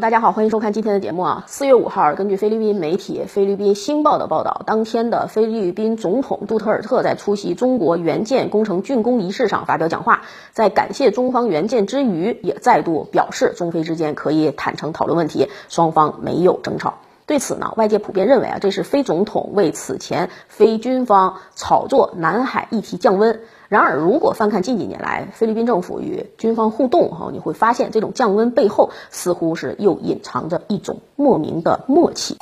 大家好，欢迎收看今天的节目啊。四月五号，根据菲律宾媒体《菲律宾星报》的报道，当天的菲律宾总统杜特尔特在出席中国援建工程竣工仪式上发表讲话，在感谢中方援建之余，也再度表示中菲之间可以坦诚讨论问题，双方没有争吵。对此呢，外界普遍认为啊，这是菲总统为此前菲军方炒作南海议题降温。然而，如果翻看近几年来菲律宾政府与军方互动，哈，你会发现这种降温背后似乎是又隐藏着一种莫名的默契。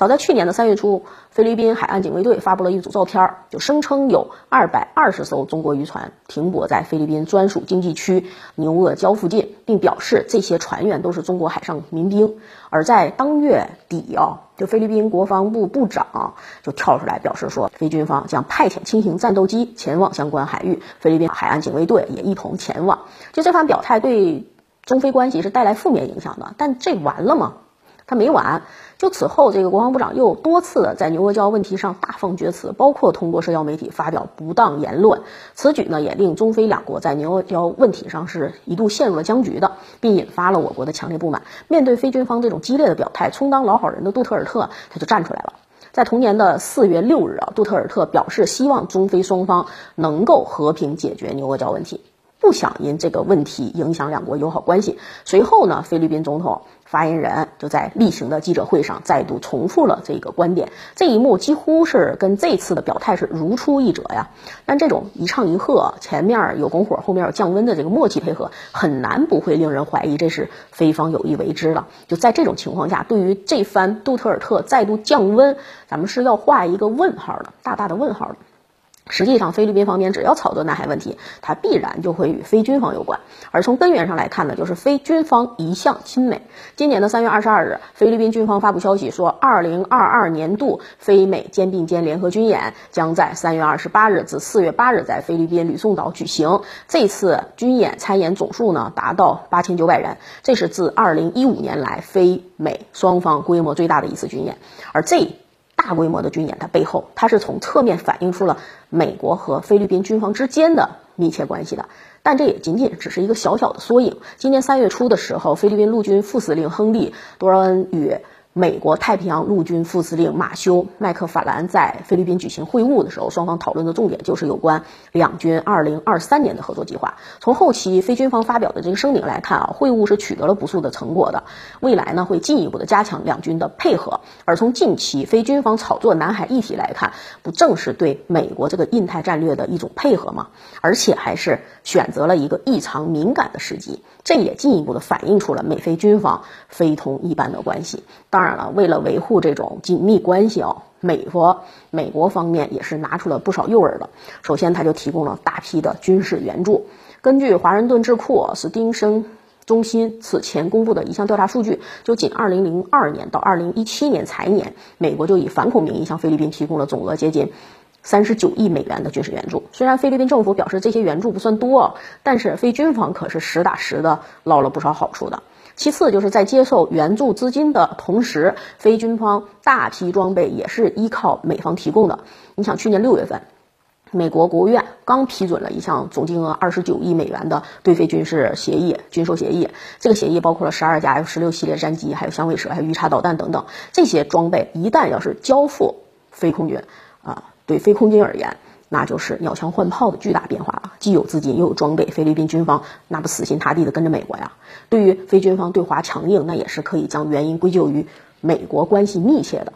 早在去年的三月初，菲律宾海岸警卫队发布了一组照片，就声称有二百二十艘中国渔船停泊在菲律宾专属经济区牛轭礁附近，并表示这些船员都是中国海上民兵。而在当月底啊，就菲律宾国防部部长就跳出来表示说，菲军方将派遣轻型战斗机前往相关海域，菲律宾海岸警卫队也一同前往。就这番表态对中菲关系是带来负面影响的，但这完了吗？他没完，就此后，这个国防部长又多次在牛阿胶问题上大放厥词，包括通过社交媒体发表不当言论。此举呢，也令中菲两国在牛阿胶问题上是一度陷入了僵局的，并引发了我国的强烈不满。面对菲军方这种激烈的表态，充当老好人的杜特尔特他就站出来了。在同年的四月六日啊，杜特尔特表示希望中菲双方能够和平解决牛阿胶问题。不想因这个问题影响两国友好关系。随后呢，菲律宾总统发言人就在例行的记者会上再度重复了这个观点。这一幕几乎是跟这次的表态是如出一辙呀。但这种一唱一和，前面有拱火，后面有降温的这个默契配合，很难不会令人怀疑这是菲方有意为之了。就在这种情况下，对于这番杜特尔特再度降温，咱们是要画一个问号的，大大的问号的。实际上，菲律宾方面只要炒作南海问题，它必然就会与非军方有关。而从根源上来看呢，就是非军方一向亲美。今年的三月二十二日，菲律宾军方发布消息说，二零二二年度非美肩并肩联合军演将在三月二十八日至四月八日在菲律宾吕宋岛举行。这次军演参演总数呢达到八千九百人，这是自二零一五年来非美双方规模最大的一次军演。而这大规模的军演，它背后，它是从侧面反映出了美国和菲律宾军方之间的密切关系的，但这也仅仅只是一个小小的缩影。今年三月初的时候，菲律宾陆军副司令亨利·多尔恩与美国太平洋陆军副司令马修·麦克法兰在菲律宾举行会晤的时候，双方讨论的重点就是有关两军2023年的合作计划。从后期菲军方发表的这个声明来看啊，会晤是取得了不错的成果的，未来呢会进一步的加强两军的配合。而从近期菲军方炒作南海议题来看，不正是对美国这个印太战略的一种配合吗？而且还是选择了一个异常敏感的时机，这也进一步的反映出了美菲军方非同一般的关系。当当然了，为了维护这种紧密关系哦，美国美国方面也是拿出了不少诱饵的。首先，他就提供了大批的军事援助。根据华盛顿智库斯汀生中心此前公布的一项调查数据，就仅2002年到2017年财年，美国就以反恐名义向菲律宾提供了总额接近39亿美元的军事援助。虽然菲律宾政府表示这些援助不算多，但是菲军方可是实打实的捞了不少好处的。其次，就是在接受援助资金的同时，非军方大批装备也是依靠美方提供的。你想，去年六月份，美国国务院刚批准了一项总金额二十九亿美元的对非军事协议、军售协议。这个协议包括了十二架 F 十六系列战机，还有响尾蛇，还有鱼叉导弹等等。这些装备一旦要是交付非空军，啊，对非空军而言，那就是鸟枪换炮的巨大变化了，既有资金又有装备，菲律宾军方那不死心塌地的跟着美国呀。对于菲军方对华强硬，那也是可以将原因归咎于美国关系密切的。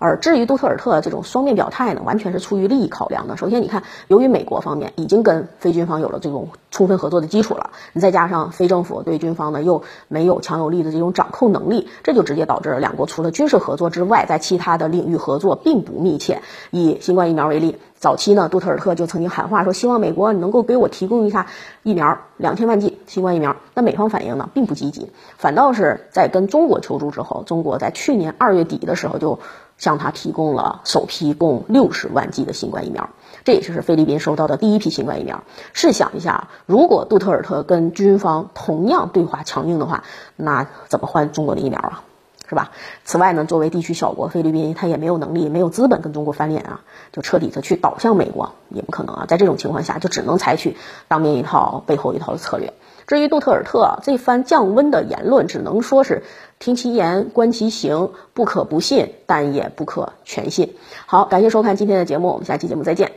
而至于杜特尔特这种双面表态呢，完全是出于利益考量的。首先，你看，由于美国方面已经跟菲军方有了这种充分合作的基础了，你再加上菲政府对军方呢又没有强有力的这种掌控能力，这就直接导致了两国除了军事合作之外，在其他的领域合作并不密切。以新冠疫苗为例，早期呢，杜特尔特就曾经喊话说，希望美国能够给我提供一下疫苗，两千万剂新冠疫苗。那美方反应呢，并不积极，反倒是在跟中国求助之后，中国在去年二月底的时候就。向他提供了首批共六十万剂的新冠疫苗，这也就是菲律宾收到的第一批新冠疫苗。试想一下，如果杜特尔特跟军方同样对华强硬的话，那怎么换中国的疫苗啊？是吧？此外呢，作为地区小国，菲律宾他也没有能力、没有资本跟中国翻脸啊，就彻底的去倒向美国也不可能啊。在这种情况下，就只能采取当面一套、背后一套的策略。至于杜特尔特这番降温的言论，只能说是听其言观其行，不可不信，但也不可全信。好，感谢收看今天的节目，我们下期节目再见。